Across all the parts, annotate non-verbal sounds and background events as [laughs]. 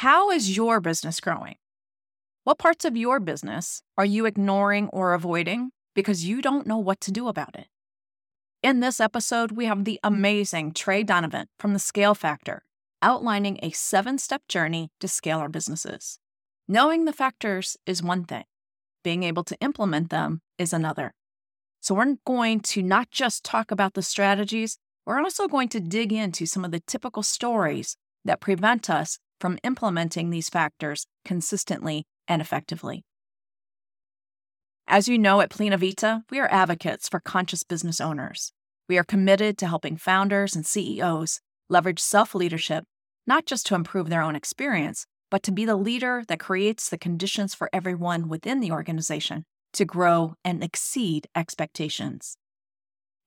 How is your business growing? What parts of your business are you ignoring or avoiding because you don't know what to do about it? In this episode, we have the amazing Trey Dunavant from the Scale Factor outlining a seven step journey to scale our businesses. Knowing the factors is one thing, being able to implement them is another. So, we're going to not just talk about the strategies, we're also going to dig into some of the typical stories that prevent us from implementing these factors consistently and effectively. As you know, at Plena Vita, we are advocates for conscious business owners. We are committed to helping founders and CEOs leverage self leadership, not just to improve their own experience, but to be the leader that creates the conditions for everyone within the organization to grow and exceed expectations.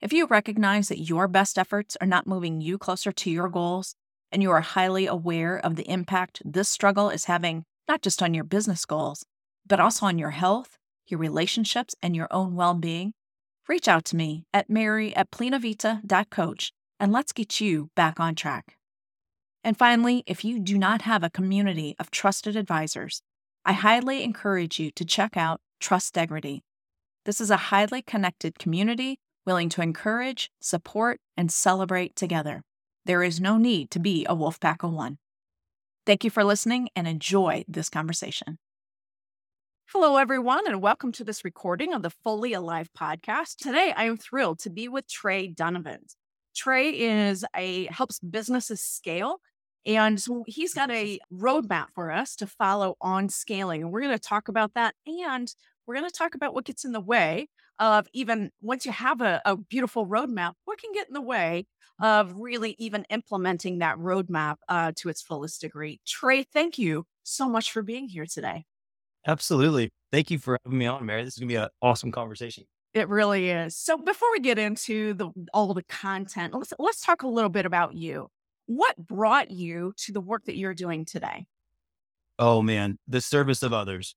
If you recognize that your best efforts are not moving you closer to your goals, and you are highly aware of the impact this struggle is having not just on your business goals, but also on your health, your relationships, and your own well being, reach out to me at mary at plenavita.coach and let's get you back on track. And finally, if you do not have a community of trusted advisors, I highly encourage you to check out Trustegrity. This is a highly connected community willing to encourage, support, and celebrate together. There is no need to be a wolf pack of one. Thank you for listening and enjoy this conversation. Hello, everyone, and welcome to this recording of the Fully Alive podcast. Today, I am thrilled to be with Trey Dunavant. Trey is a helps businesses scale, and so he's got a roadmap for us to follow on scaling. And we're going to talk about that, and we're going to talk about what gets in the way of even once you have a, a beautiful roadmap, what can get in the way of really even implementing that roadmap uh, to its fullest degree. Trey, thank you so much for being here today. Absolutely. Thank you for having me on, Mary. This is going to be an awesome conversation. It really is. So before we get into the all the content, let's let's talk a little bit about you. What brought you to the work that you're doing today? Oh man, the service of others.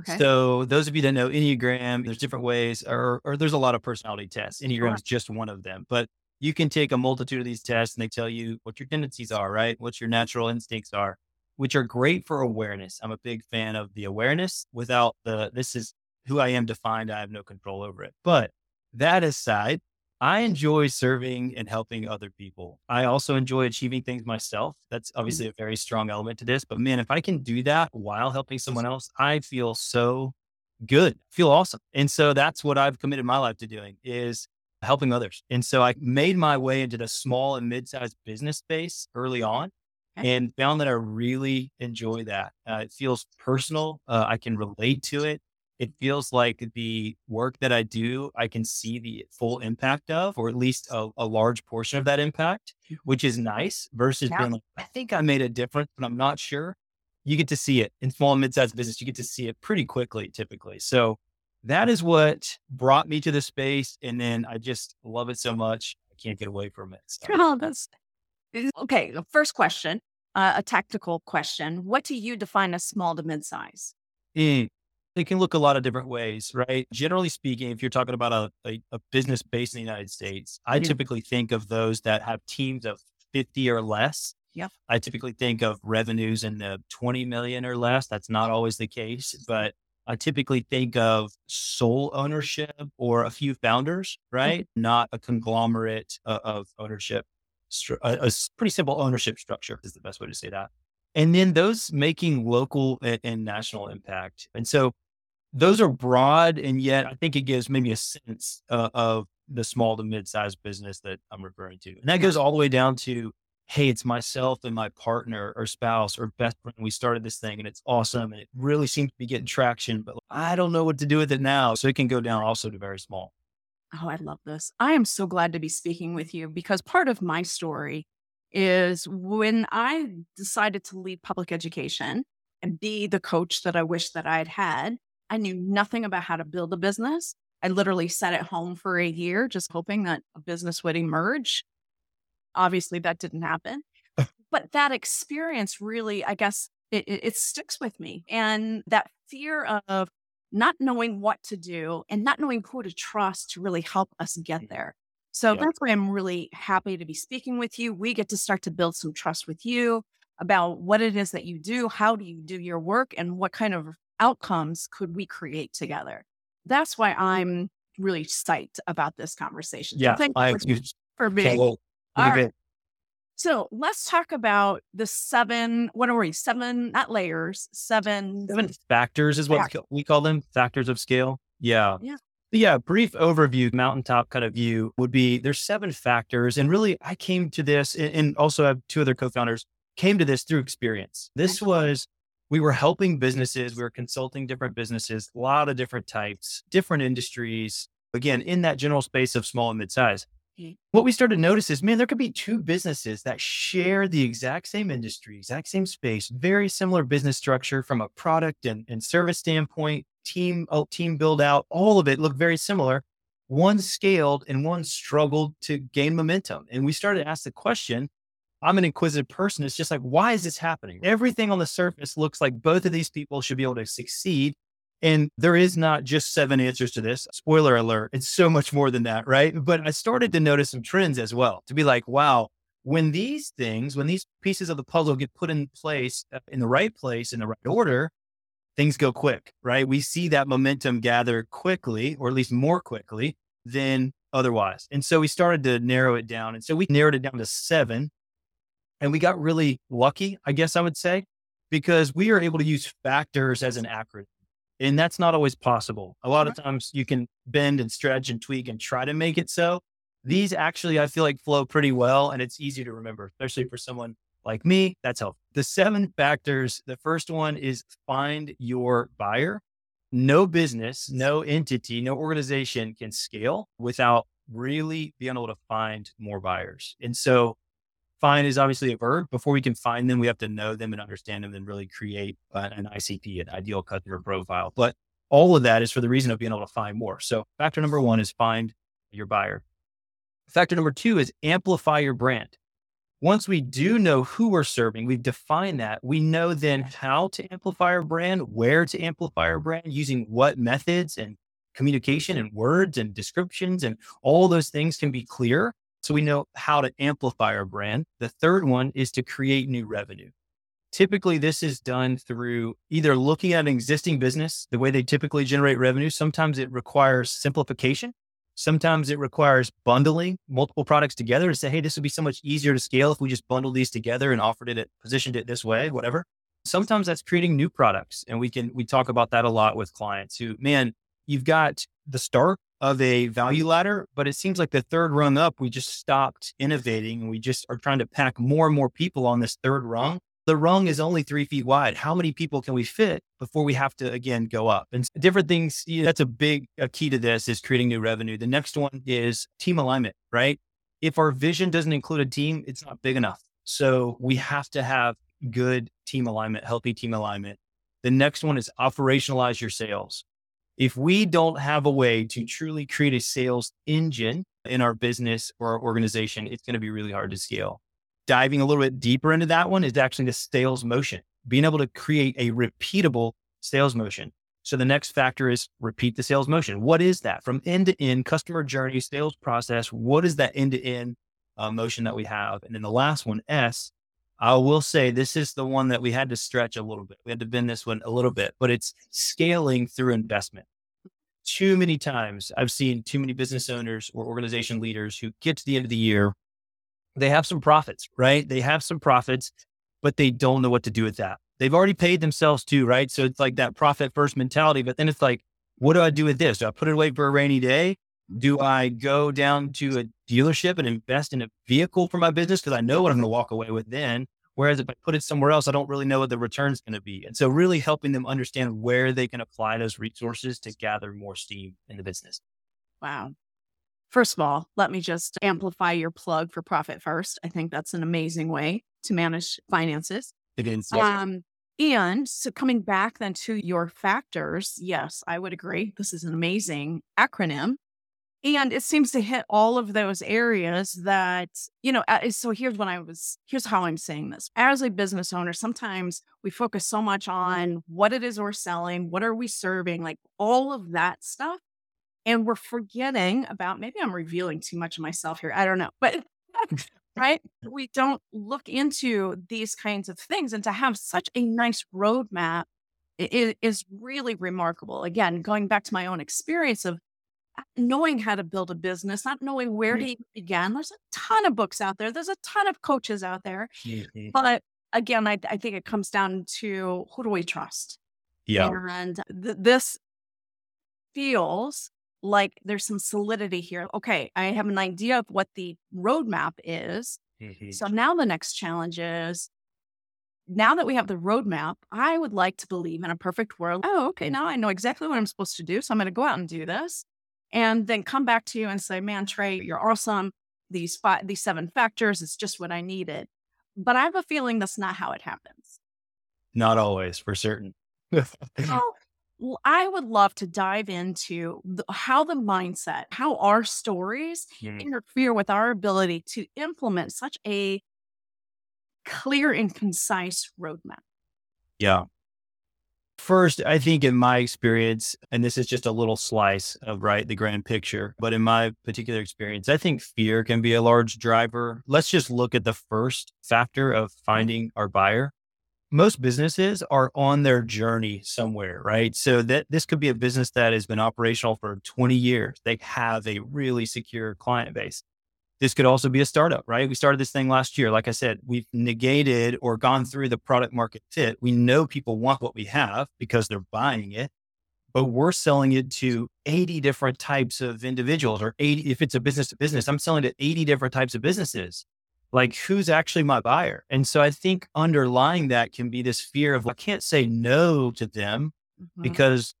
Okay. So those of you that know Enneagram, there's different ways, or, or there's a lot of personality tests. Enneagram is just one of them, but you can take a multitude of these tests and they tell you what your tendencies are, right? What your natural instincts are, which are great for awareness. I'm a big fan of the awareness without the, this is who I am defined. I have no control over it. But that aside, I enjoy serving and helping other people. I also enjoy achieving things myself. That's mm. obviously a very strong element to this. But man, if I can do that while helping someone else, I feel so good. I feel awesome. And so that's what I've committed my life to doing is helping others. And so I made my way into the small and mid-sized business space early on and found that I really enjoy that. Uh, it feels personal. Uh, I can relate to it it feels like the work that I do, I can see the full impact of, or at least a, a large portion of that impact, which is nice versus yeah. being like, I think I made a difference, but I'm not sure. You get to see it in small and mid-sized business. You get to see it pretty quickly, typically. So that is what brought me to the space. And then I just love it so much. I can't get away from it. So. [laughs] Oh, that's okay. First question, uh, a tactical question. What do you define as small to mid-size? Mm, it can look a lot of different ways, right? Generally speaking, if you're talking about a, a, a business based in the United States, I yeah. typically think of those that have teams of 50 or less. Yep. I typically think of revenues in the 20 million or less. That's not always the case, but I typically think of sole ownership or a few founders, right? Mm-hmm. Not a conglomerate of, of ownership. A, a, pretty simple ownership structure is the best way to say that. And then those making local and, and national impact. And so those are broad, and yet I think it gives maybe a sense uh, of the small to mid-sized business that I'm referring to. And that goes all the way down to, hey, it's myself and my partner or spouse or best friend. We started this thing and it's awesome and it really seems to be getting traction, but I don't know what to do with it now. So it can go down also to very small. Oh, I love this. I am so glad to be speaking with you because part of my story is when I decided to leave public education and be the coach that I wish that I had had, I knew nothing about how to build a business. I literally sat at home for a year, just hoping that a business would emerge. Obviously, that didn't happen. [laughs] but that experience really, I guess, it, it, sticks with me. And that fear of not knowing what to do and not knowing who to trust to really help us get mm. there. So yeah. that's why I'm really happy to be speaking with you. We get to start to build some trust with you. about what it is that you do, how do you do your work, and what kind of outcomes could we create together. That's why I'm really psyched about this conversation. Yeah, so I, for, for being. All right. So let's talk about the seven, what are we, seven, not layers, seven. Seven factors is what factors. we call them, factors of scale. Yeah. Yeah. Yeah, brief overview, mountaintop kind of view would be there's seven factors. And really, I came to this and also have two other co founders came to this through experience. This was, we were helping businesses, we were consulting different businesses, a lot of different types, different industries, again, in that general space of small and mid size. Mm-hmm. What we started to notice is, man, there could be two businesses that share the exact same industry, exact same space, very similar business structure from a product and, and service standpoint, team, oh, team build out, all of it looked very similar. One scaled and one struggled to gain momentum. And we started to ask the question, I'm an inquisitive person. It's just like, why is this happening? Everything on the surface looks like both of these people should be able to succeed. And there is not just seven answers to this. Spoiler alert, it's so much more than that, right? But I started to notice some trends as well to be like, wow, when these things, when these pieces of the puzzle get put in place uh, in the right place, in the right order, things go quick, right? We see that momentum gather quickly, or at least more quickly than otherwise. And so we started to narrow it down. And so we narrowed it down to seven and we got really lucky, I guess I would say, because we are able to use factors as an acronym. And that's not always possible. A lot of times you can bend and stretch and tweak and try to make it so. These actually, I feel like flow pretty well and it's easy to remember, especially for someone like me. That's helpful. The seven factors the first one is find your buyer. No business, no entity, no organization can scale without really being able to find more buyers. And so Find is obviously a verb. Before we can find them, we have to know them and understand them and really create an ICP, an ideal customer profile. But all of that is for the reason of being able to find more. So factor number one is find your buyer. Factor number two is amplify your brand. Once we do know who we're serving, we've defined that. We know then how to amplify our brand, where to amplify our brand, using what methods and communication and words and descriptions and all those things can be clear. So we know how to amplify our brand. The third one is to create new revenue. Typically, this is done through either looking at an existing business, the way they typically generate revenue. Sometimes it requires simplification. Sometimes it requires bundling multiple products together to say, hey, this would be so much easier to scale if we just bundled these together and offered it, positioned it this way, whatever. Sometimes that's creating new products. And we can, we talk about that a lot with clients who, man, you've got the start of a value ladder, but it seems like the third rung up, we just stopped innovating and we just are trying to pack more and more people on this third rung. The rung is only three feet wide. How many people can we fit before we have to again go up? And different things. You know, that's a big a key to this is creating new revenue. The next one is team alignment, right? If our vision doesn't include a team, it's not big enough. So we have to have good team alignment, healthy team alignment. The next one is operationalize your sales if we don't have a way to truly create a sales engine in our business or our organization, it's going to be really hard to scale. Diving a little bit deeper into that one is actually the sales motion, being able to create a repeatable sales motion. So the next factor is repeat the sales motion. What is that from end to end customer journey, sales process? What is that end to end uh, motion that we have? And then the last one, S, I will say this is the one that we had to stretch a little bit. We had to bend this one a little bit, but it's scaling through investment. Too many times I've seen too many business owners or organization leaders who get to the end of the year, they have some profits, right? They have some profits, but they don't know what to do with that. They've already paid themselves too, right? So it's like that profit first mentality. But then it's like, what do I do with this? Do I put it away for a rainy day? Do I go down to a dealership and invest in a vehicle for my business? Because I know what I'm going to walk away with then. Whereas if I put it somewhere else, I don't really know what the return is going to be. And so really helping them understand where they can apply those resources to gather more steam in the business. Wow. First of all, let me just amplify your plug for Profit First. I think that's an amazing way to manage finances. It is. Um, and so coming back then to your factors, yes, I would agree. This is an amazing acronym. And it seems to hit all of those areas that, you know, so here's what I was, here's how I'm saying this. As a business owner, sometimes we focus so much on what it is we're selling, what are we serving, like all of that stuff. And we're forgetting about maybe I'm revealing too much of myself here. I don't know. But [laughs] [laughs] right? We don't look into these kinds of things. And to have such a nice roadmap is really remarkable. Again, going back to my own experience of knowing how to build a business, not knowing where to begin. There's a ton of books out there. There's a ton of coaches out there. Mm-hmm. But again, I, I, think it comes down to who do we trust? Yeah. And th- this feels like there's some solidity here. Okay, I have an idea of what the roadmap is. Mm-hmm. So now the next challenge is now that we have the roadmap, I would like to believe in a perfect world. Oh, okay, now I know exactly what I'm supposed to do. So I'm going to go out and do this and then come back to you and say, man, Trey, you're awesome. These five, these seven factors, it's just what I needed. But I have a feeling that's not how it happens. Not always, for certain. [laughs] well, well, I would love to dive into the, how the mindset, how our stories mm. interfere with our ability to implement such a clear and concise roadmap? Yeah. First, I think in my experience, and this is just a little slice of right the grand picture, but in my particular experience, I think fear can be a large driver. Let's just look at the first factor of mm-hmm. finding our buyer. Most businesses are on their journey somewhere, right? So that this could be a business that has been operational for 20 years. They have a really secure client base. This could also be a startup, right? We started this thing last year. Like I said, we've negated or gone through the product market fit. We know people want what we have because they're buying it, but we're selling it to 80 different types of individuals or 80, if it's a business to business, I'm selling to 80 different types of businesses. Like who's actually my buyer? And so I think underlying that can be this fear of I can't say no to them mm-hmm. because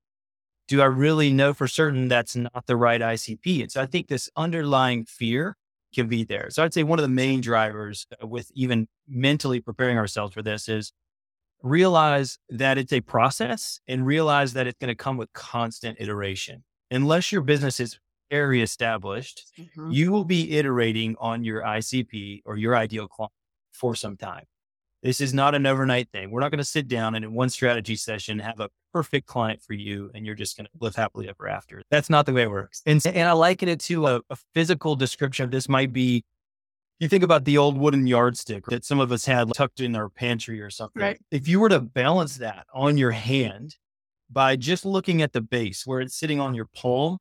do I really know for certain that's not the right ICP? And so I think this underlying fear can be there. So I'd say one of the main drivers uh, with even mentally preparing ourselves for this is realize that it's a process and realize that it's going to come with constant iteration. Unless your business is very established, mm-hmm. you will be iterating on your ICP or your ideal client for some time. This is not an overnight thing. We're not going to sit down and in one strategy session have a perfect client for you and you're just going to live happily ever after. That's not the way it works. And, and I liken it to a, a physical description. Of this might be you think about the old wooden yardstick that some of us had tucked in our pantry or something. Right. If you were to balance that on your hand by just looking at the base where it's sitting on your palm,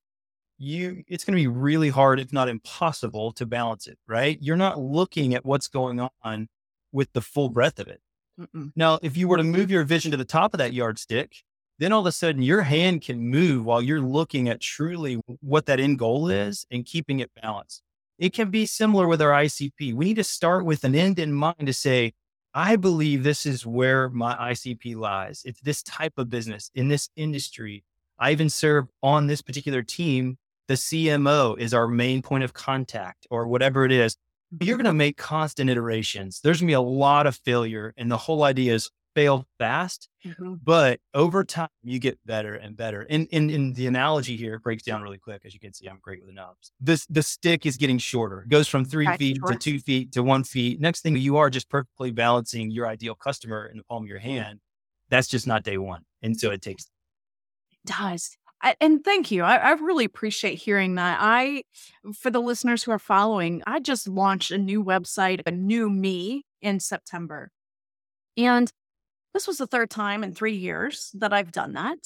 you it's going to be really hard if not impossible to balance it, right? You're not looking at what's going on with the full breadth of it. Mm-mm. Now, if you were to move your vision to the top of that yardstick, then all of a sudden your hand can move while you're looking at truly what that end goal is and keeping it balanced. It can be similar with our ICP. We need to start with an end in mind to say, I believe this is where my ICP lies. It's this type of business in this industry. I even serve on this particular team. The CMO is our main point of contact or whatever it is you're going to make constant iterations. There's going to be a lot of failure. And the whole idea is fail fast, mm-hmm. but over time you get better and better. And in, in, the analogy here, breaks down really quick. As you can see, I'm great with the knobs. This, the stick is getting shorter, it goes from three That's feet short. to two feet to one feet. Next thing you are just perfectly balancing your ideal customer in the palm of your hand. That's just not day one. And so it takes. It does. And thank you. I, I, really appreciate hearing that. I, for the listeners who are following, I just launched a new website, a new me in September. And this was the third time in three years that I've done that.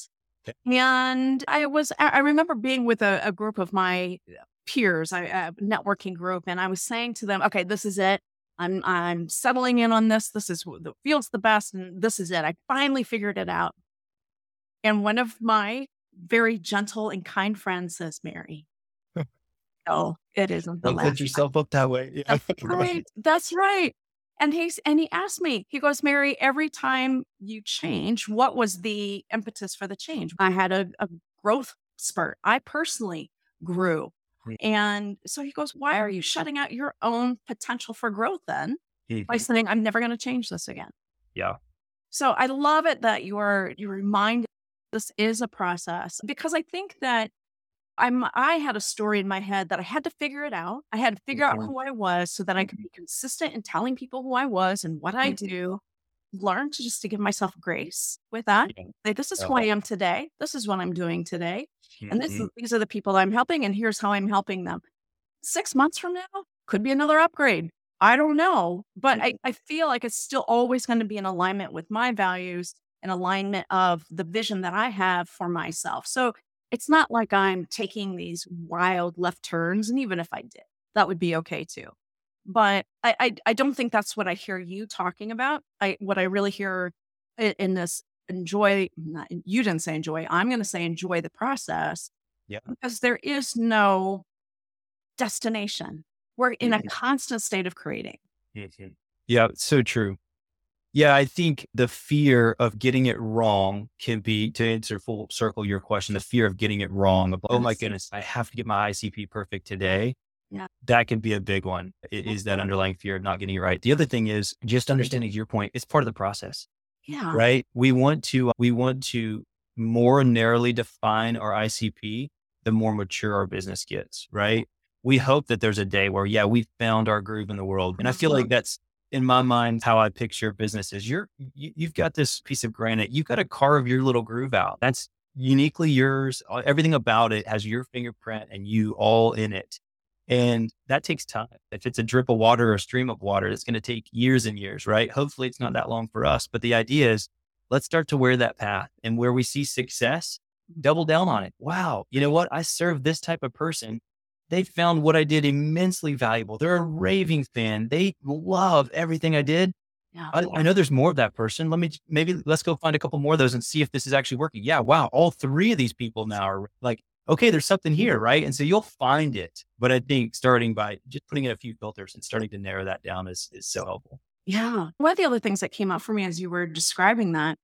Okay. And I was, I remember being with a, a group of my peers, a, a networking group, and I was saying to them, okay, this is it. I'm, I'm settling in on this. This is the feels the best. And this is it. I finally figured it out. And one of my very gentle and kind friend says, Mary. no, it isn't the Don't last. yourself up that way. Yeah. That's [laughs] right. That's right. And he's and he asked me, he goes, Mary, every time you change, what was the impetus for the change? I had a, a growth spurt. I personally grew. Hmm. And so he goes, Why are you shutting out your own potential for growth then mm-hmm. by saying, I'm never going to change this again? Yeah. So I love it that you're you remind this is a process because I think that I'm I had a story in my head that I had to figure it out. I had to figure out who I was so that I could be consistent in telling people who I was and what I mm-hmm. do. Learn to just to give myself grace with that. Like, this is who I am today. This is what I'm doing today. And this mm-hmm. these are the people I'm helping, and here's how I'm helping them. Six months from now, could be another upgrade. I don't know, but I, I feel like it's still always going to be in alignment with my values and alignment of the vision that I have for myself. So it's not like I'm taking these wild left turns. And even if I did, that would be okay too. But I, I, I don't think that's what I hear you talking about. I what I really hear in, this enjoy. Not, you didn't say enjoy. I'm going to say enjoy the process. Yeah. Because there is no destination. We're in a constant state of creating. Mm-hmm. Yeah, so true. Yeah, I think the fear of getting it wrong can be to answer full circle your question. The fear of getting it wrong. Of, oh my goodness, I have to get my ICP perfect today. Yeah, that can be a big one. It is that underlying fear of not getting it right. The other thing is just understanding your point. It's part of the process. Yeah, right. We want to we want to more narrowly define our ICP the more mature our business gets. Right. We hope that there's a day where yeah we found our groove in the world, and I feel uh-huh. like that's in my mind, how I picture business is you're, you, you've got this piece of granite. You've got to carve your little groove out. That's uniquely yours. Uh, everything about it has your fingerprint and you all in it. And that takes time. If it's a drip of water or a stream of water, it's going to take years and years, right? Hopefully it's not that long for us. But the idea is let's start to wear that path and where we see success, double down on it. Wow. You know what? I serve this type of person they found what I did immensely valuable. They're a raving fan. They love everything I did. Yeah. I, I, know there's more of that person. Let me maybe let's go find a couple more of those and see if this is actually working. Yeah, wow, all three of these people now are like, okay, there's something here, mm-hmm. right? And so you'll find it. But I think starting by just putting in a few filters and starting to narrow that down is is so helpful. Yeah. One of the other things that came up for me as you were describing that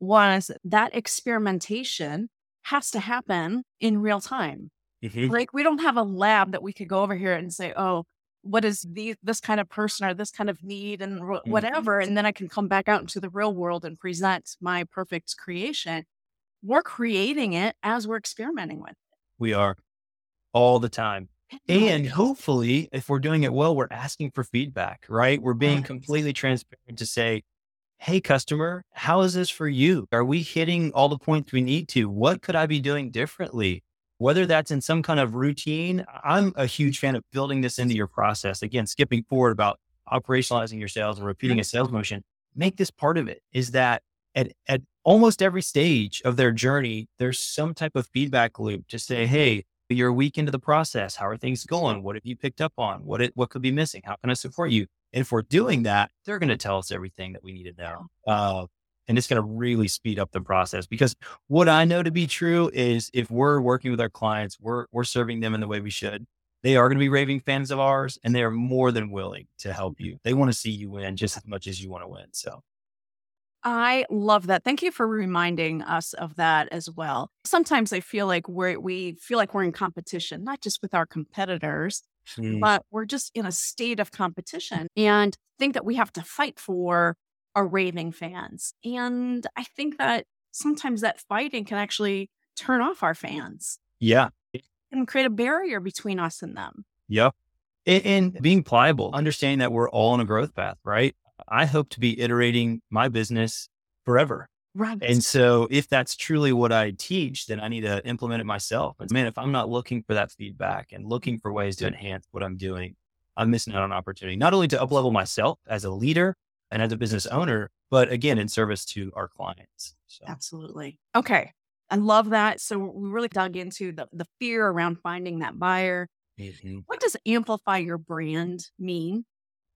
was that experimentation has to happen in real time. Mm-hmm. Like we don't have a lab that we could go over here and say, oh, what is the, this kind of person or this kind of need and mm-hmm. whatever. And then I can come back out into the real world and present my perfect creation. We're creating it as we're experimenting with it. We are all the time. And hopefully, if we're doing it well, we're asking for feedback, right? We're being completely transparent to say, Hey, customer, how is this for you? Are we hitting all the points we need to? What could I be doing differently? Whether that's in some kind of routine. I'm a huge fan of building this into your process. Again, skipping forward about operationalizing your sales and repeating a sales motion. Make this part of it is that at, at almost every stage of their journey, there's some type of feedback loop to say, Hey, you're a week into the process. How are things going? What have you picked up on? What, it, what could be missing? How can I support you? And if we're doing that, they're going to tell us everything that we need to know. Uh, and it's going to really speed up the process because what I know to be true is if we're working with our clients, we're, we're serving them in the way we should. They are going to be raving fans of ours and they are more than willing to help you. They want to see you win just as much as you want to win. So I love that. Thank you for reminding us of that as well. Sometimes I feel like we're, we feel like we're in competition, not just with our competitors, mm. but we're just in a state of competition and think that we have to fight for are raving fans. And I think that sometimes that fighting can actually turn off our fans. Yeah. And create a barrier between us and them. Yep. And, and being pliable, understanding that we're all on a growth path, right? I hope to be iterating my business forever. Right. And so if that's truly what I teach, then I need to implement it myself. And man, if I'm not looking for that feedback and looking for ways to enhance what I'm doing, I'm missing out on opportunity, not only to uplevel myself as a leader, and as a business owner, but again, in service to our clients. So. Absolutely. Okay. I love that. So we really dug into the, the fear around finding that buyer. Mm-hmm. What does amplify your brand mean?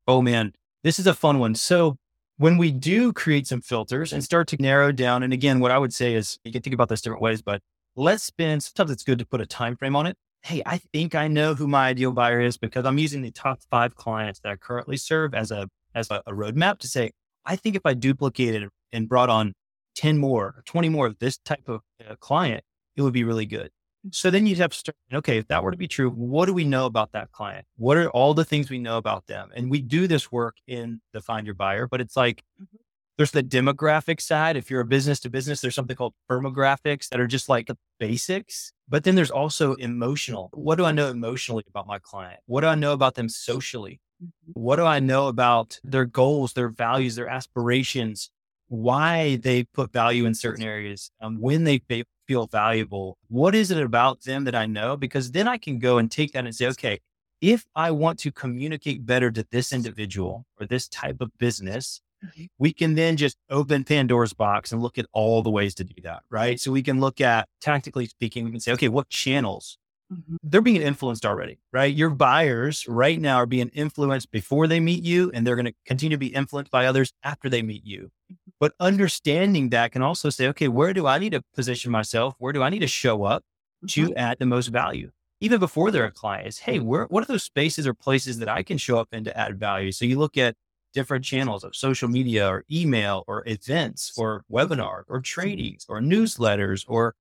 Oh man, this is a fun one. So when we do create some filters and start to narrow down, and again, what I would say is you can think about this different ways, but let's spend sometimes it's good to put a time frame on it. Hey, I think I know who my ideal buyer is because I'm using the top five clients that I currently serve as a as a, a roadmap to say, I think if I duplicated and brought on 10 more, 20 more of this type of uh, client, it would be really good. So then you'd have to start, okay, if that were to be true, what do we know about that client? What are all the things we know about them? And we do this work in the Find Your Buyer, but it's like mm-hmm. there's the demographic side. If you're a business to business, there's something called firmographics that are just like the basics. But then there's also emotional. What do I know emotionally about my client? What do I know about them socially? Mm-hmm. What do I know about their goals, their values, their aspirations, why they put value in certain areas, um, when they feel valuable? What is it about them that I know? Because then I can go and take that and say, okay, if I want to communicate better to this individual or this type of business, mm-hmm. we can then just open Pandora's box and look at all the ways to do that. Right. So we can look at tactically speaking, we can say, okay, what channels Mm-hmm. They're being influenced already, right? Your buyers right now are being influenced before they meet you, and they're going to continue to be influenced by others after they meet you. Mm-hmm. But understanding that can also say, okay, where do I need to position myself? Where do I need to show up mm-hmm. to add the most value? Even before they're a client, is hey, where what are those spaces or places that I can show up in to add value? So you look at different channels of social media or email or events or webinar or trainings or newsletters or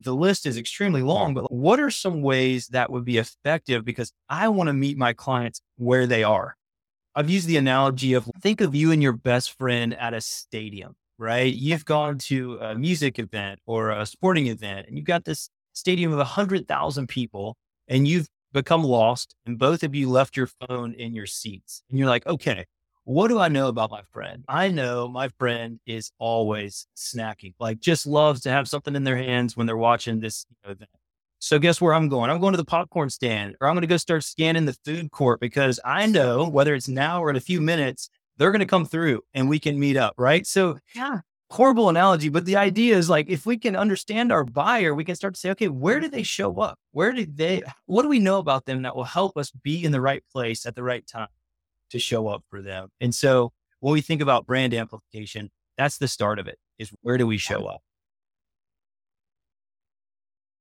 the list is extremely long, but what are some ways that would be effective? Because I want to meet my clients where they are. I've used the analogy of think of you and your best friend at a stadium, right? You've gone to a music event or a sporting event and you've got this stadium of 100,000 people and you've become lost and both of you left your phone in your seats. And you're like, okay, what do I know about my friend? I know my friend is always snacking, like just loves to have something in their hands when they're watching this event. So guess where I'm going? I'm going to the popcorn stand or I'm going to go start scanning the food court because I know whether it's now or in a few minutes, they're going to come through and we can meet up. Right. So yeah, horrible analogy, but the idea is like, if we can understand our buyer, we can start to say, okay, where do they show up? Where do they, what do we know about them that will help us be in the right place at the right time? To show up for them. And so when we think about brand amplification, that's the start of it is where do we show up?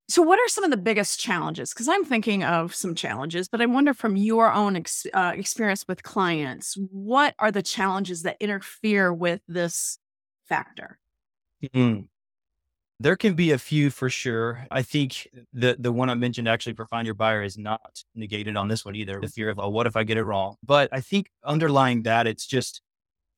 So, what are some of the biggest challenges? Because I'm thinking of some challenges, but I wonder from your own ex- uh, experience with clients, what are the challenges that interfere with this factor? Mm-hmm. There can be a few for sure. I think the the one I mentioned actually for find your buyer is not negated on this one either. The fear of, oh, what if I get it wrong? But I think underlying that, it's just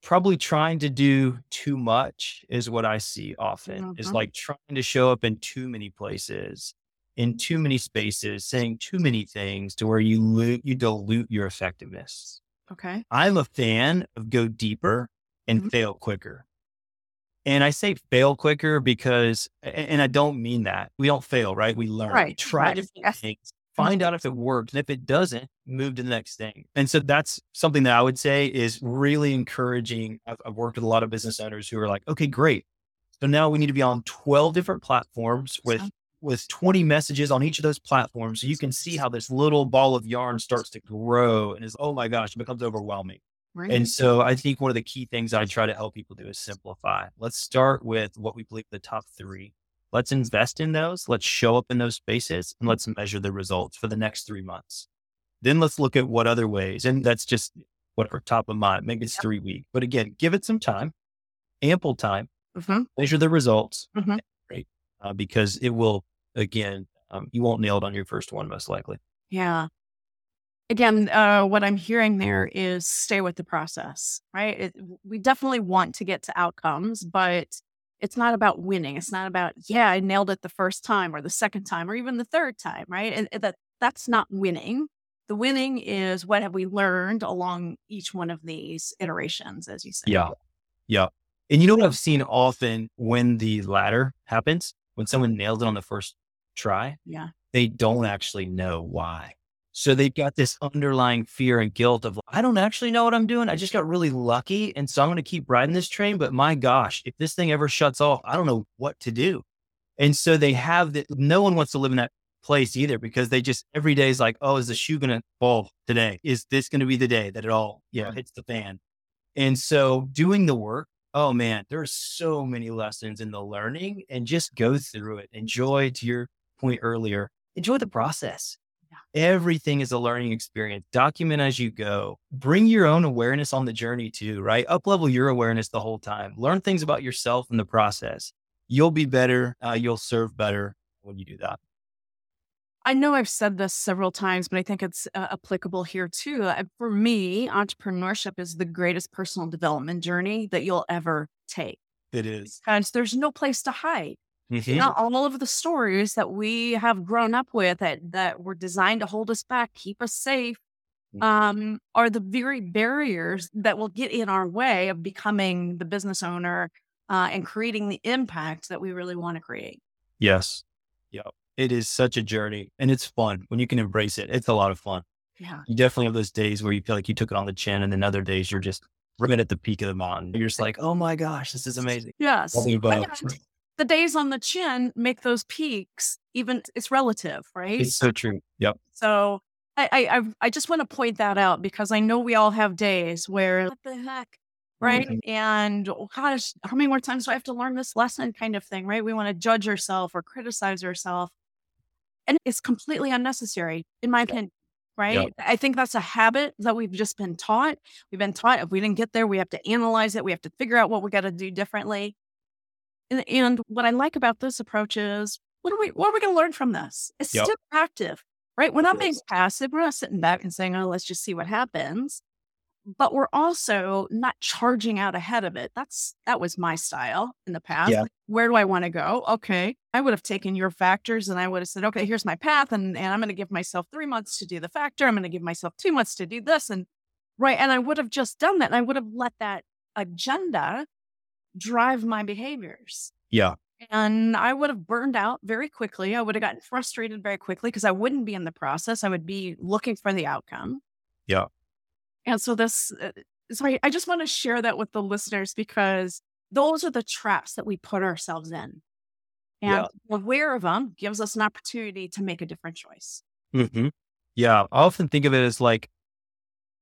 probably trying to do too much is what I see often mm-hmm. is like trying to show up in too many places, in too many spaces, saying too many things to where you lo- you dilute your effectiveness. Okay. I'm a fan of go deeper and mm-hmm. fail quicker. And I say fail quicker because, and I don't mean that we don't fail, right? We learn, right. try right. different yes. things, mm-hmm. find out if it works. And if it doesn't, move to the next thing. And so that's something that I would say is really encouraging. I've, I've worked with a lot of business owners who are like, okay, great. So now we need to be on 12 different platforms with with 20 messages on each of those platforms. So you can see how this little ball of yarn starts to grow and is, oh my gosh, it becomes overwhelming. Right. And so I think one of the key things I try to help people do is simplify. Let's start with what we believe the top three. Let's invest in those. Let's show up in those spaces and let's measure the results for the next three months. Then let's look at what other ways. And that's just whatever top of mind. Maybe it's yep. three weeks. But again, give it some time, ample time, mm-hmm. measure the results. Mm-hmm. Great. Uh, because it will, again, um, you won't nail it on your first one, most likely. Yeah again, uh, what I'm hearing there is stay with the process, right? It, we definitely want to get to outcomes, but it's not about winning. It's not about, yeah, I nailed it the first time or the second time or even the third time, right? And, and that that's not winning. The winning is what have we learned along each one of these iterations, as you said. Yeah. Yeah. And you know what I've seen often when the latter happens, when someone nails it on the first try? Yeah. They don't actually know why. So they've got this underlying fear and guilt of, I don't actually know what I'm doing. I just got really lucky. And so I'm going to keep riding this train. But my gosh, if this thing ever shuts off, I don't know what to do. And so they have that. No one wants to live in that place either because they just every day is like, oh, is the shoe going to fall today? Is this going to be the day that it all, yeah, hits the fan? And so doing the work, oh man, there are so many lessons in the learning and just go through it. Enjoy, to your point earlier, enjoy the process Everything is a learning experience. Document as you go. Bring your own awareness on the journey too, right? Up level your awareness the whole time. Learn things about yourself in the process. You'll be better. Uh, you'll serve better when you do that. I know I've said this several times, but I think it's uh, applicable here too. Uh, for me, entrepreneurship is the greatest personal development journey that you'll ever take. It is. Because there's no place to hide. Mm-hmm. Not all of the stories that we have grown up with that, that were designed to hold us back, keep us safe, mm. um, are the very barriers that will get in our way of becoming the business owner uh, and creating the impact that we really want to create. Yes. Yeah. It is such a journey and it's fun when you can embrace it. It's a lot of fun. yeah. you definitely have those days where you feel like you took it on the chin, and then other days you're just right at the peak of the mountain. You're just like, oh my gosh, this is amazing. Yes. The days on the chin make those peaks even it's relative, right? It's so true. Yep. So I I I just want to point that out because I know we all have days where what the heck, right? Mm-hmm. And oh gosh, how many more times do I have to learn this lesson kind of thing, right? We want to judge ourselves or criticize ourselves. And it's completely unnecessary, in my opinion right? Yep. I think that's a habit that we've just been taught. We've been taught if we didn't get there, we have to analyze it. We have to figure out what we got to do differently. And, and, what I like about this approach is what are we what are we going to learn from this? It's yep. still active, right? We're not being passive. We're not sitting back and saying, "Oh, let's just see what happens." But we're also not charging out ahead of it. That's that was my style in the past. Yeah. Like, where do I want to go? Okay, I would have taken your factors and I would have said, "Okay, here's my path, and and I'm going to give myself three months to do the factor. I'm going to give myself two months to do this, and right." And I would have just done that, and I would have let that agenda drive my behaviors. Yeah. And I would have burned out very quickly. I would have gotten frustrated very quickly because I wouldn't be in the process. I would be looking for the outcome. Yeah. And so this, uh, so I, I just want to share that with the listeners because those are the traps that we put ourselves in. And yeah. aware of them gives us an opportunity to make a different choice. Mm-hmm. Yeah. I often think of it as like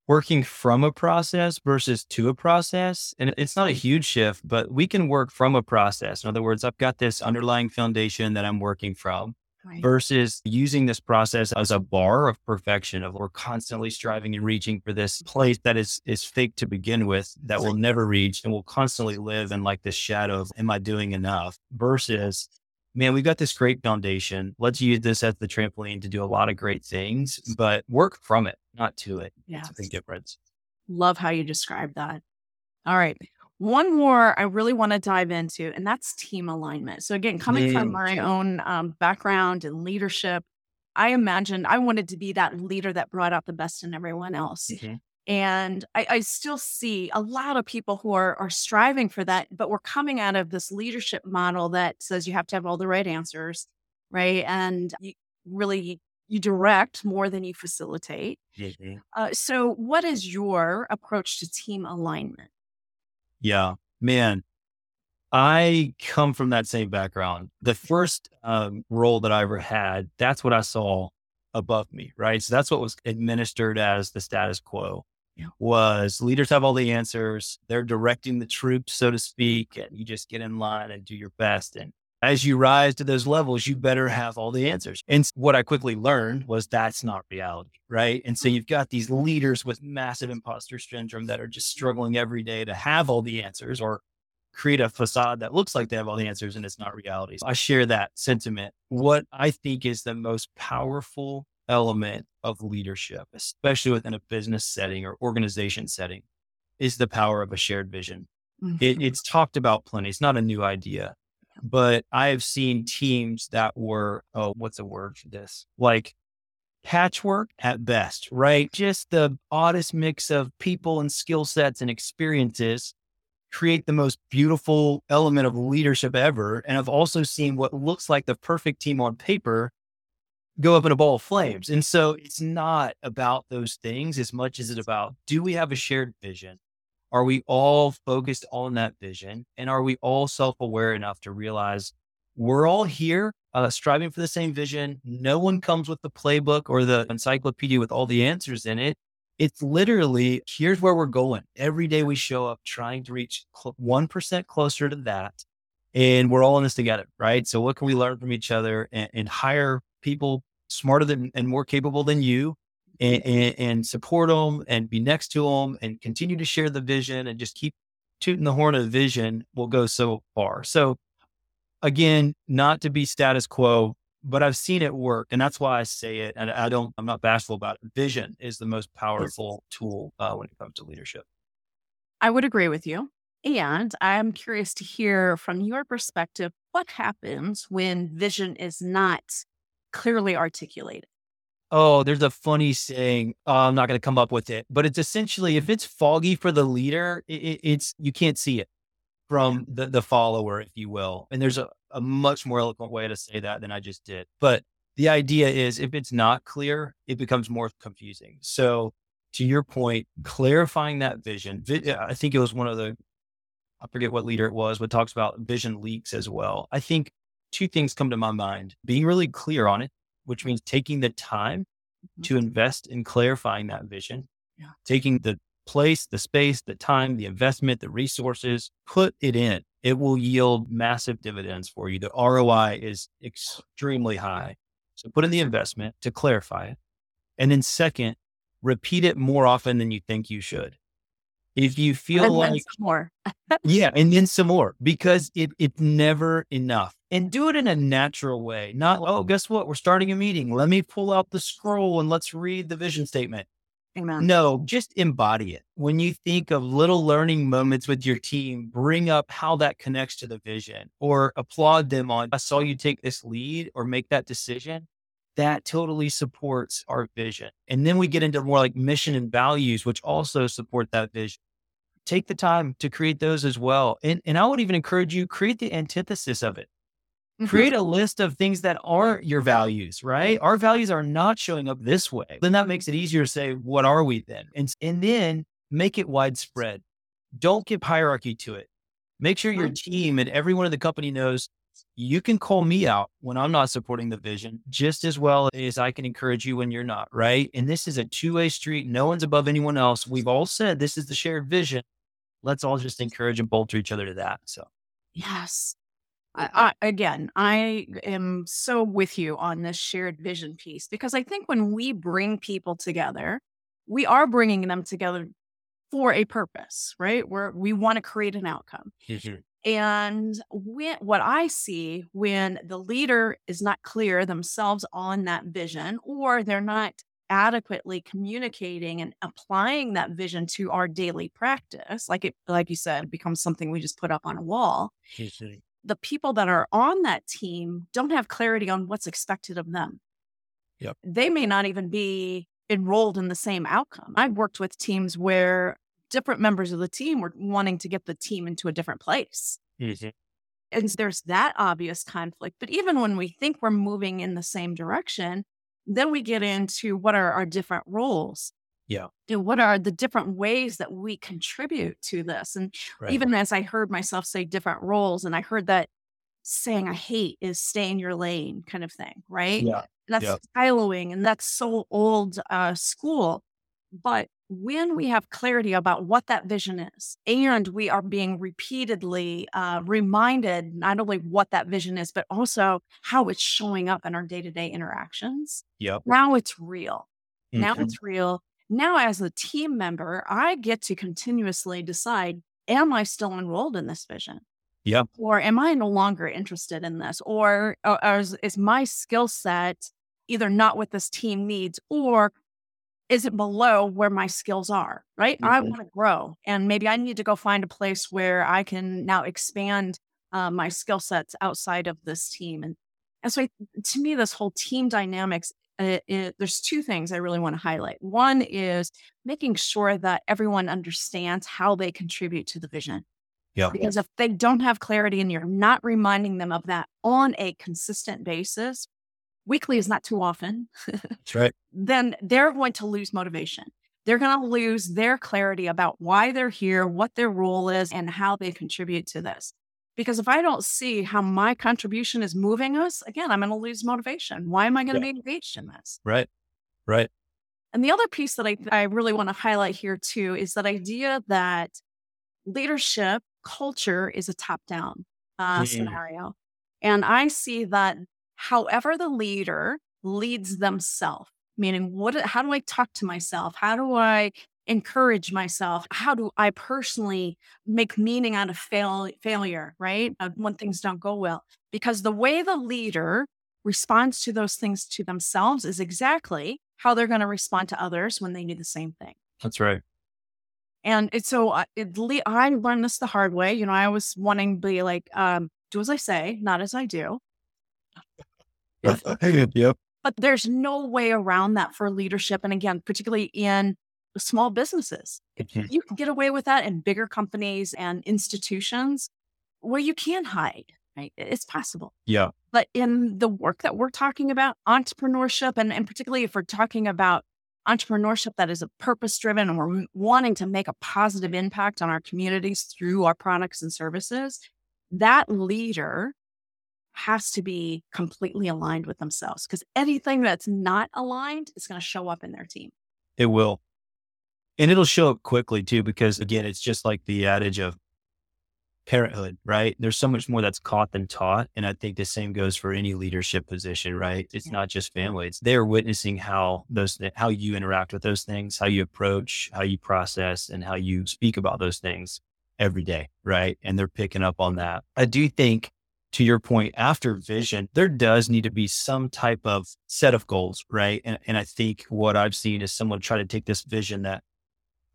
working from a process versus to a process. And it's not a mm-hmm. huge shift, but we can work from a process. In other words, I've got this underlying foundation that I'm working from. Right. Versus using this process as a bar of perfection of we're constantly striving and reaching for this mm-hmm. place that is is fake to begin with that we'll never reach and we'll constantly live in like this shadow of am I doing enough versus man, we've got this great foundation. Let's use this as the trampoline to do a lot of great things, but work from it, not to it. Yeah. It's a big difference. Love how you describe that. All right. One more I really want to dive into, and that's team alignment. So, again, coming from my own um, background and leadership, I imagined I wanted to be that leader that brought out the best in everyone else. Mm-hmm. And I, I, still see a lot of people who are, are striving for that, but we're coming out of this leadership model that says you have to have all the right answers, right? And you really you direct more than you facilitate. Mm-hmm. Uh, so, what is your approach to team alignment? Yeah, man, I come from that same background. The first um, role that I ever had, that's what I saw above me, right? So that's what was administered as the status quo yeah. was leaders have all the answers. They're directing the troops, so to speak, and you just get in line and do your best. And as you rise to those levels, you better have all the answers. And what I quickly learned was that's not reality, right? And so mm-hmm. you've got these leaders with massive imposter syndrome that are just struggling every day to have all the answers or create a facade that looks like they have all the answers and it's not reality. So I share that sentiment. What I think is the most powerful element of leadership, especially within a business setting or organization setting, is the power of a shared vision. Mm-hmm. It, it's talked about plenty. It's not a new idea, but I have seen teams that were, oh, what's the word for this? Like patchwork at best, right? Just the oddest mix of people and skill sets and experiences create the most beautiful element of leadership ever. And I've also seen what looks like the perfect team on paper go up in a ball of flames. And so it's not about those things as much as it's about do we have a shared vision? Are we all focused on that vision? And are we all self aware enough to realize we're all here uh, striving for the same vision? No one comes with the playbook or the encyclopedia with all the answers in it. It's literally here's where we're going. Every day we show up trying to reach 1% closer to that. And we're all in this together, right? So, what can we learn from each other and, and hire people smarter than and more capable than you and, and, and, support them and be next to them and continue to share the vision and just keep tooting the horn of vision will go so far. So again, not to be status quo, but I've seen it work. And that's why I say it. And I don't, I'm not bashful about it. Vision is the most powerful tool uh, when it comes to leadership. I would agree with you. And I'm curious to hear from your perspective what happens when vision is not clearly articulated. Oh, there's a funny saying. Oh, I'm not going to come up with it, but it's essentially if mm-hmm. it's foggy for the leader, it, it's you can't see it from the, the follower, if you will. And there's a, a much more eloquent way to say that than I just did. But the idea is if it's not clear, it becomes more confusing. So to your point, clarifying that vision, I think it was one of the, I forget what leader it was, but talks about vision leaks as well. I think two things come to my mind being really clear on it, which means taking the time mm-hmm. to invest in clarifying that vision, yeah. taking the place, the space, the time, the investment, the resources, put it in. It will yield massive dividends for you. The ROI is extremely high. So put in the investment to clarify it. And then second, repeat it more often than you think you should. If you feel and like more. yeah, and then some more because it it's never enough. And do it in a natural way. Not, oh, guess what? We're starting a meeting. Let me pull out the scroll and let's read the vision statement. Amen. No, just embody it. When you think of little learning moments with your team, bring up how that connects to the vision or applaud them on, I saw you take this lead or make that decision. That totally supports our vision. And then we get into more like mission and values, which also support that vision. Take the time to create those as well. And, and I would even encourage you, create the antithesis of it. Mm-hmm. Create a list of things that aren't your values, right? Our values are not showing up this way. Then that makes it easier to say, what are we then? And, and then make it widespread. Don't give hierarchy to it. Make sure your team and everyone in the company knows you can call me out when I'm not supporting the vision just as well as I can encourage you when you're not, right? And this is a two way street. No one's above anyone else. We've all said this is the shared vision. Let's all just encourage and bolster each other to that. So, yes. I, I, again, I am so with you on this shared vision piece because I think when we bring people together, we are bringing them together for a purpose, right? Where we want to create an outcome. Mm-hmm. And when, what I see when the leader is not clear themselves on that vision, or they're not adequately communicating and applying that vision to our daily practice, like it, like you said, becomes something we just put up on a wall the people that are on that team don't have clarity on what's expected of them. Yep. They may not even be enrolled in the same outcome. I've worked with teams where different members of the team were wanting to get the team into a different place. Mm-hmm. And there's that obvious conflict. But even when we think we're moving in the same direction, then we get into what are our different roles. Yeah. And what are the different ways that we contribute to this? And right. even as I heard myself say different roles, and I heard that saying I hate is stay in your lane kind of thing, right? Yeah. And that's yeah. siloing and that's so old uh, school. But when we have clarity about what that vision is, and we are being repeatedly uh, reminded not only what that vision is, but also how it's showing up in our day to day interactions. Yep. Now it's real. Mm-hmm. Now it's real. Now, as a team member, I get to continuously decide Am I still enrolled in this vision? Yeah. Or am I no longer interested in this? Or, or, or is, is my skill set either not what this team needs or is it below where my skills are? Right. Mm-hmm. I want to grow. And maybe I need to go find a place where I can now expand uh, my skill sets outside of this team. And, and so I, to me, this whole team dynamics it, it, there's two things I really want to highlight. One is making sure that everyone understands how they contribute to the vision. Yeah. Because if they don't have clarity and you're not reminding them of that on a consistent basis, weekly is not too often. That's right. [laughs] Then they're going to lose motivation. They're going to lose their clarity about why they're here, what their role is, and how they contribute to this. Because if I don't see how my contribution is moving us, again, I'm going to lose motivation. Why am I going to yeah. be engaged in this? Right. Right. And the other piece that I, I really want to highlight here too is that idea that leadership culture is a top down uh, mm. scenario. And I see that however the leader leads themselves, meaning what, how do I talk to myself? How do I encourage myself? How do I personally make meaning out of fail, failure, right? Uh, when things don't go well. Because the way the leader responds to those things to themselves is exactly how they're going to respond to others when they do the same thing. That's right. And it's so uh, it, I learned this the hard way. You know, I was wanting to be like, um, do as I say, not as I do. [laughs] yep. But there's no way around that for leadership. And again, particularly in small businesses. Mm-hmm. You can get away with that in bigger companies and institutions where you can hide right? It's possible. Yeah. But in the work that we're talking about, entrepreneurship, and, and particularly if we're talking about entrepreneurship that is a purpose driven and we're wanting to make a positive impact on our communities through our products and services, that leader has to be completely aligned with themselves because anything that's not aligned is going to show up in their team. It will. And it'll show up quickly too, because again, it's just like the adage of parenthood, right? There's so much more that's caught than taught. And I think the same goes for any leadership position, right? It's not just family. It's they're witnessing how those, how you interact with those things, how you approach, how you process and how you speak about those things every day. Right. And they're picking up on that. I do think to your point, after vision, there does need to be some type of set of goals, right? And, and I think what I've seen is someone try to take this vision that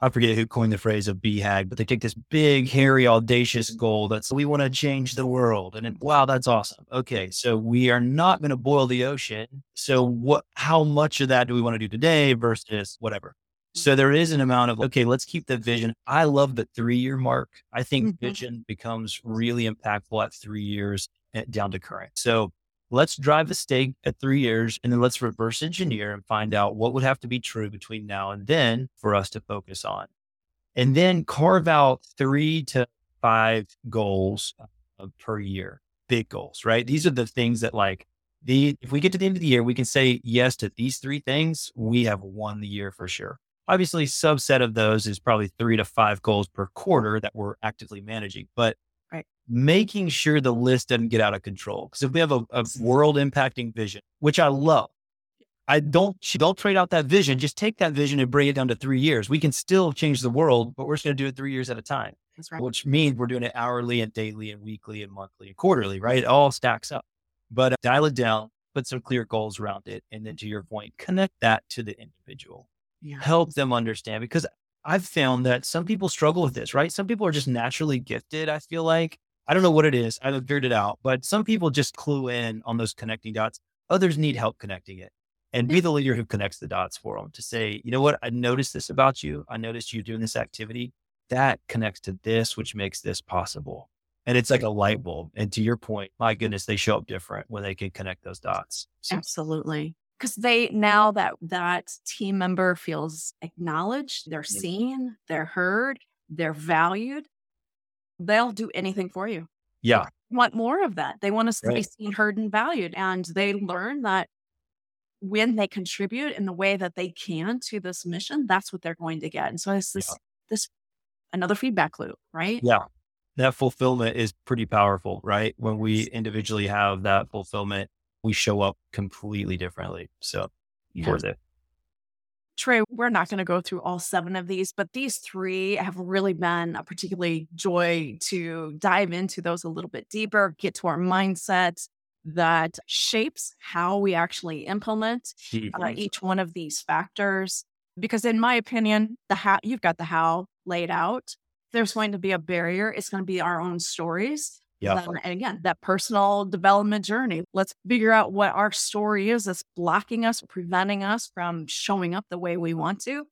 I forget who coined the phrase of BHAG, but they take this big, hairy, audacious goal that's we want to change the world. And then, wow, that's awesome. Okay. So we are not going to boil the ocean. So what, how much of that do we want to do today versus whatever? So there is an amount of, okay, let's keep the vision. I love the three year mark. I think mm-hmm. vision becomes really impactful at three years eh, down to current. So let's drive the stake at three years and then let's reverse engineer and find out what would have to be true between now and then for us to focus on. And then carve out three to five goals uh, per year, big goals, right? These are the things that like the, if we get to the end of the year, we can say yes to these three things. We have won the year for sure. Obviously, subset of those is probably three to five goals per quarter that we're actively managing. But right. making sure the list doesn't get out of control. Because if we have a, a world impacting vision, which I love, I don't don't trade out that vision. Just take that vision and bring it down to three years. We can still change the world, but we're just going to do it three years at a time. That's right. Which means we're doing it hourly and daily and weekly and monthly and quarterly, right? It all stacks up. But uh, dial it down, put some clear goals around it, and then to your point, connect that to the individual. Yeah. Help them understand because I've found that some people struggle with this, right? Some people are just naturally gifted. I feel like I don't know what it is. I haven't figured it out, but some people just clue in on those connecting dots. Others need help connecting it and be the leader who connects the dots for them to say, you know what? I noticed this about you. I noticed you doing this activity that connects to this, which makes this possible. And it's like a light bulb. And to your point, my goodness, they show up different when they can connect those dots. So. Absolutely because they now that that team member feels acknowledged, they're seen, they're heard, they're valued, they'll do anything for you. Yeah. They want more of that. They want us right. to be seen, heard, and valued. And they learn that when they contribute in the way that they can to this mission, that's what they're going to get. And so it's this yeah. this another feedback loop, right? Yeah. That fulfillment is pretty powerful, right? When we individually have that fulfillment we show up completely differently. So yeah. worth it. Trey, we're not going to go through all seven of these, but these three have really been a particularly joy to dive into those a little bit deeper, get to our mindset that shapes how we actually implement uh, each one of these factors. Because in my opinion, the how you've got the how laid out. There's going to be a barrier. It's going to be our own stories. Yeah. and again, that personal development journey. Let's figure out what our story is that's blocking us, preventing us from showing up the way we want to,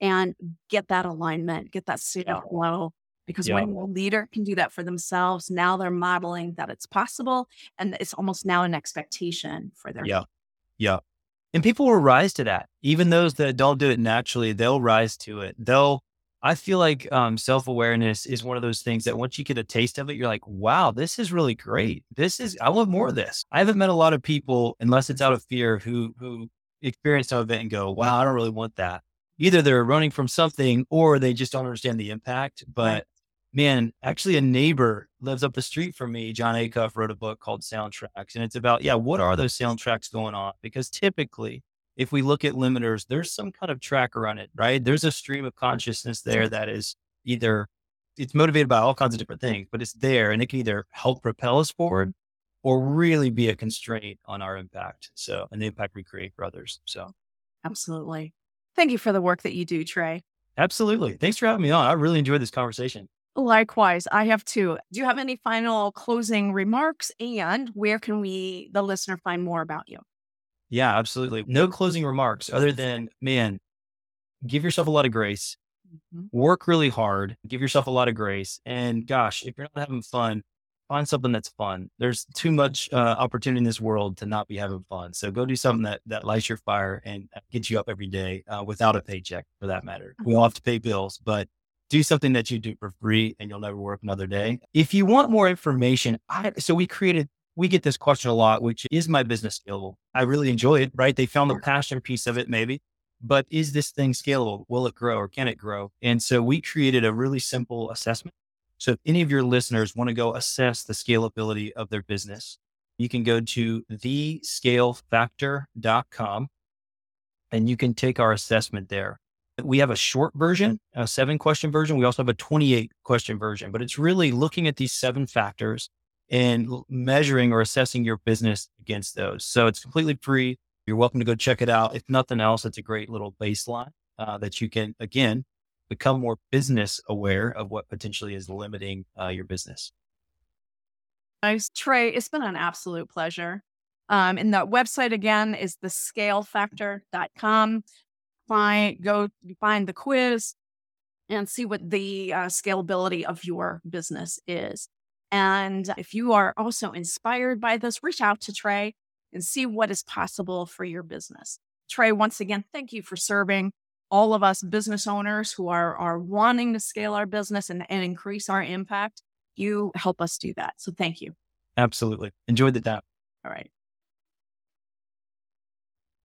and get that alignment, get that state of flow. Because yeah. when a leader can do that for themselves, now they're modeling that it's possible, and it's almost now an expectation for their. Yeah, yeah, and people will rise to that. Even those that don't do it naturally, they'll rise to it. They'll I feel like um, self awareness is one of those things that once you get a taste of it, you're like, wow, this is really great. This is, I want more of this. I haven't met a lot of people, unless it's out of fear, who, who experience some of it and go, wow, I don't really want that. Either they're running from something or they just don't understand the impact. But man, actually, a neighbor lives up the street from me. Jon Acuff wrote a book called Soundtracks, and it's about, yeah, what are those soundtracks going on? Because typically, if we look at limiters, there's some kind of tracker on it, right? There's a stream of consciousness there that is either it's motivated by all kinds of different things, but it's there and it can either help propel us forward or really be a constraint on our impact. So, and the impact we create for others. So, absolutely. Thank you for the work that you do, Trey. Absolutely. Thanks for having me on. I really enjoyed this conversation. Likewise, I have too. Do you have any final closing remarks? And where can we, the listener, find more about you? Yeah, absolutely. No closing remarks other than, man, give yourself a lot of grace, mm-hmm. work really hard, give yourself a lot of grace. And gosh, if you're not having fun, find something that's fun. There's too much uh, opportunity in this world to not be having fun. So go do something that, that lights your fire and gets you up every day uh, without a paycheck for that matter. We all have to pay bills, but do something that you do for free and you'll never work another day. If you want more information, I, so we created, we get this question a lot, which is my business scalable? I really enjoy it, right? They found the passion piece of it, maybe, but is this thing scalable? Will it grow or can it grow? And so we created a really simple assessment. So if any of your listeners want to go assess the scalability of their business, you can go to thescalefactor.com and you can take our assessment there. We have a short version, a seven question version. We also have a 28 question version, but it's really looking at these seven factors and measuring or assessing your business against those. So it's completely free. You're welcome to go check it out. If nothing else, it's a great little baseline uh, that you can, again, become more business aware of what potentially is limiting uh, your business. Nice. Trey, it's been an absolute pleasure. Um, and that website again is thescalefactor.com find go find the quiz and see what the uh, scalability of your business is. And if you are also inspired by this, reach out to Trey and see what is possible for your business. Trey, once again, thank you for serving all of us business owners who are, are wanting to scale our business and, and increase our impact. You help us do that. So thank you. Absolutely. Enjoyed the time. All right.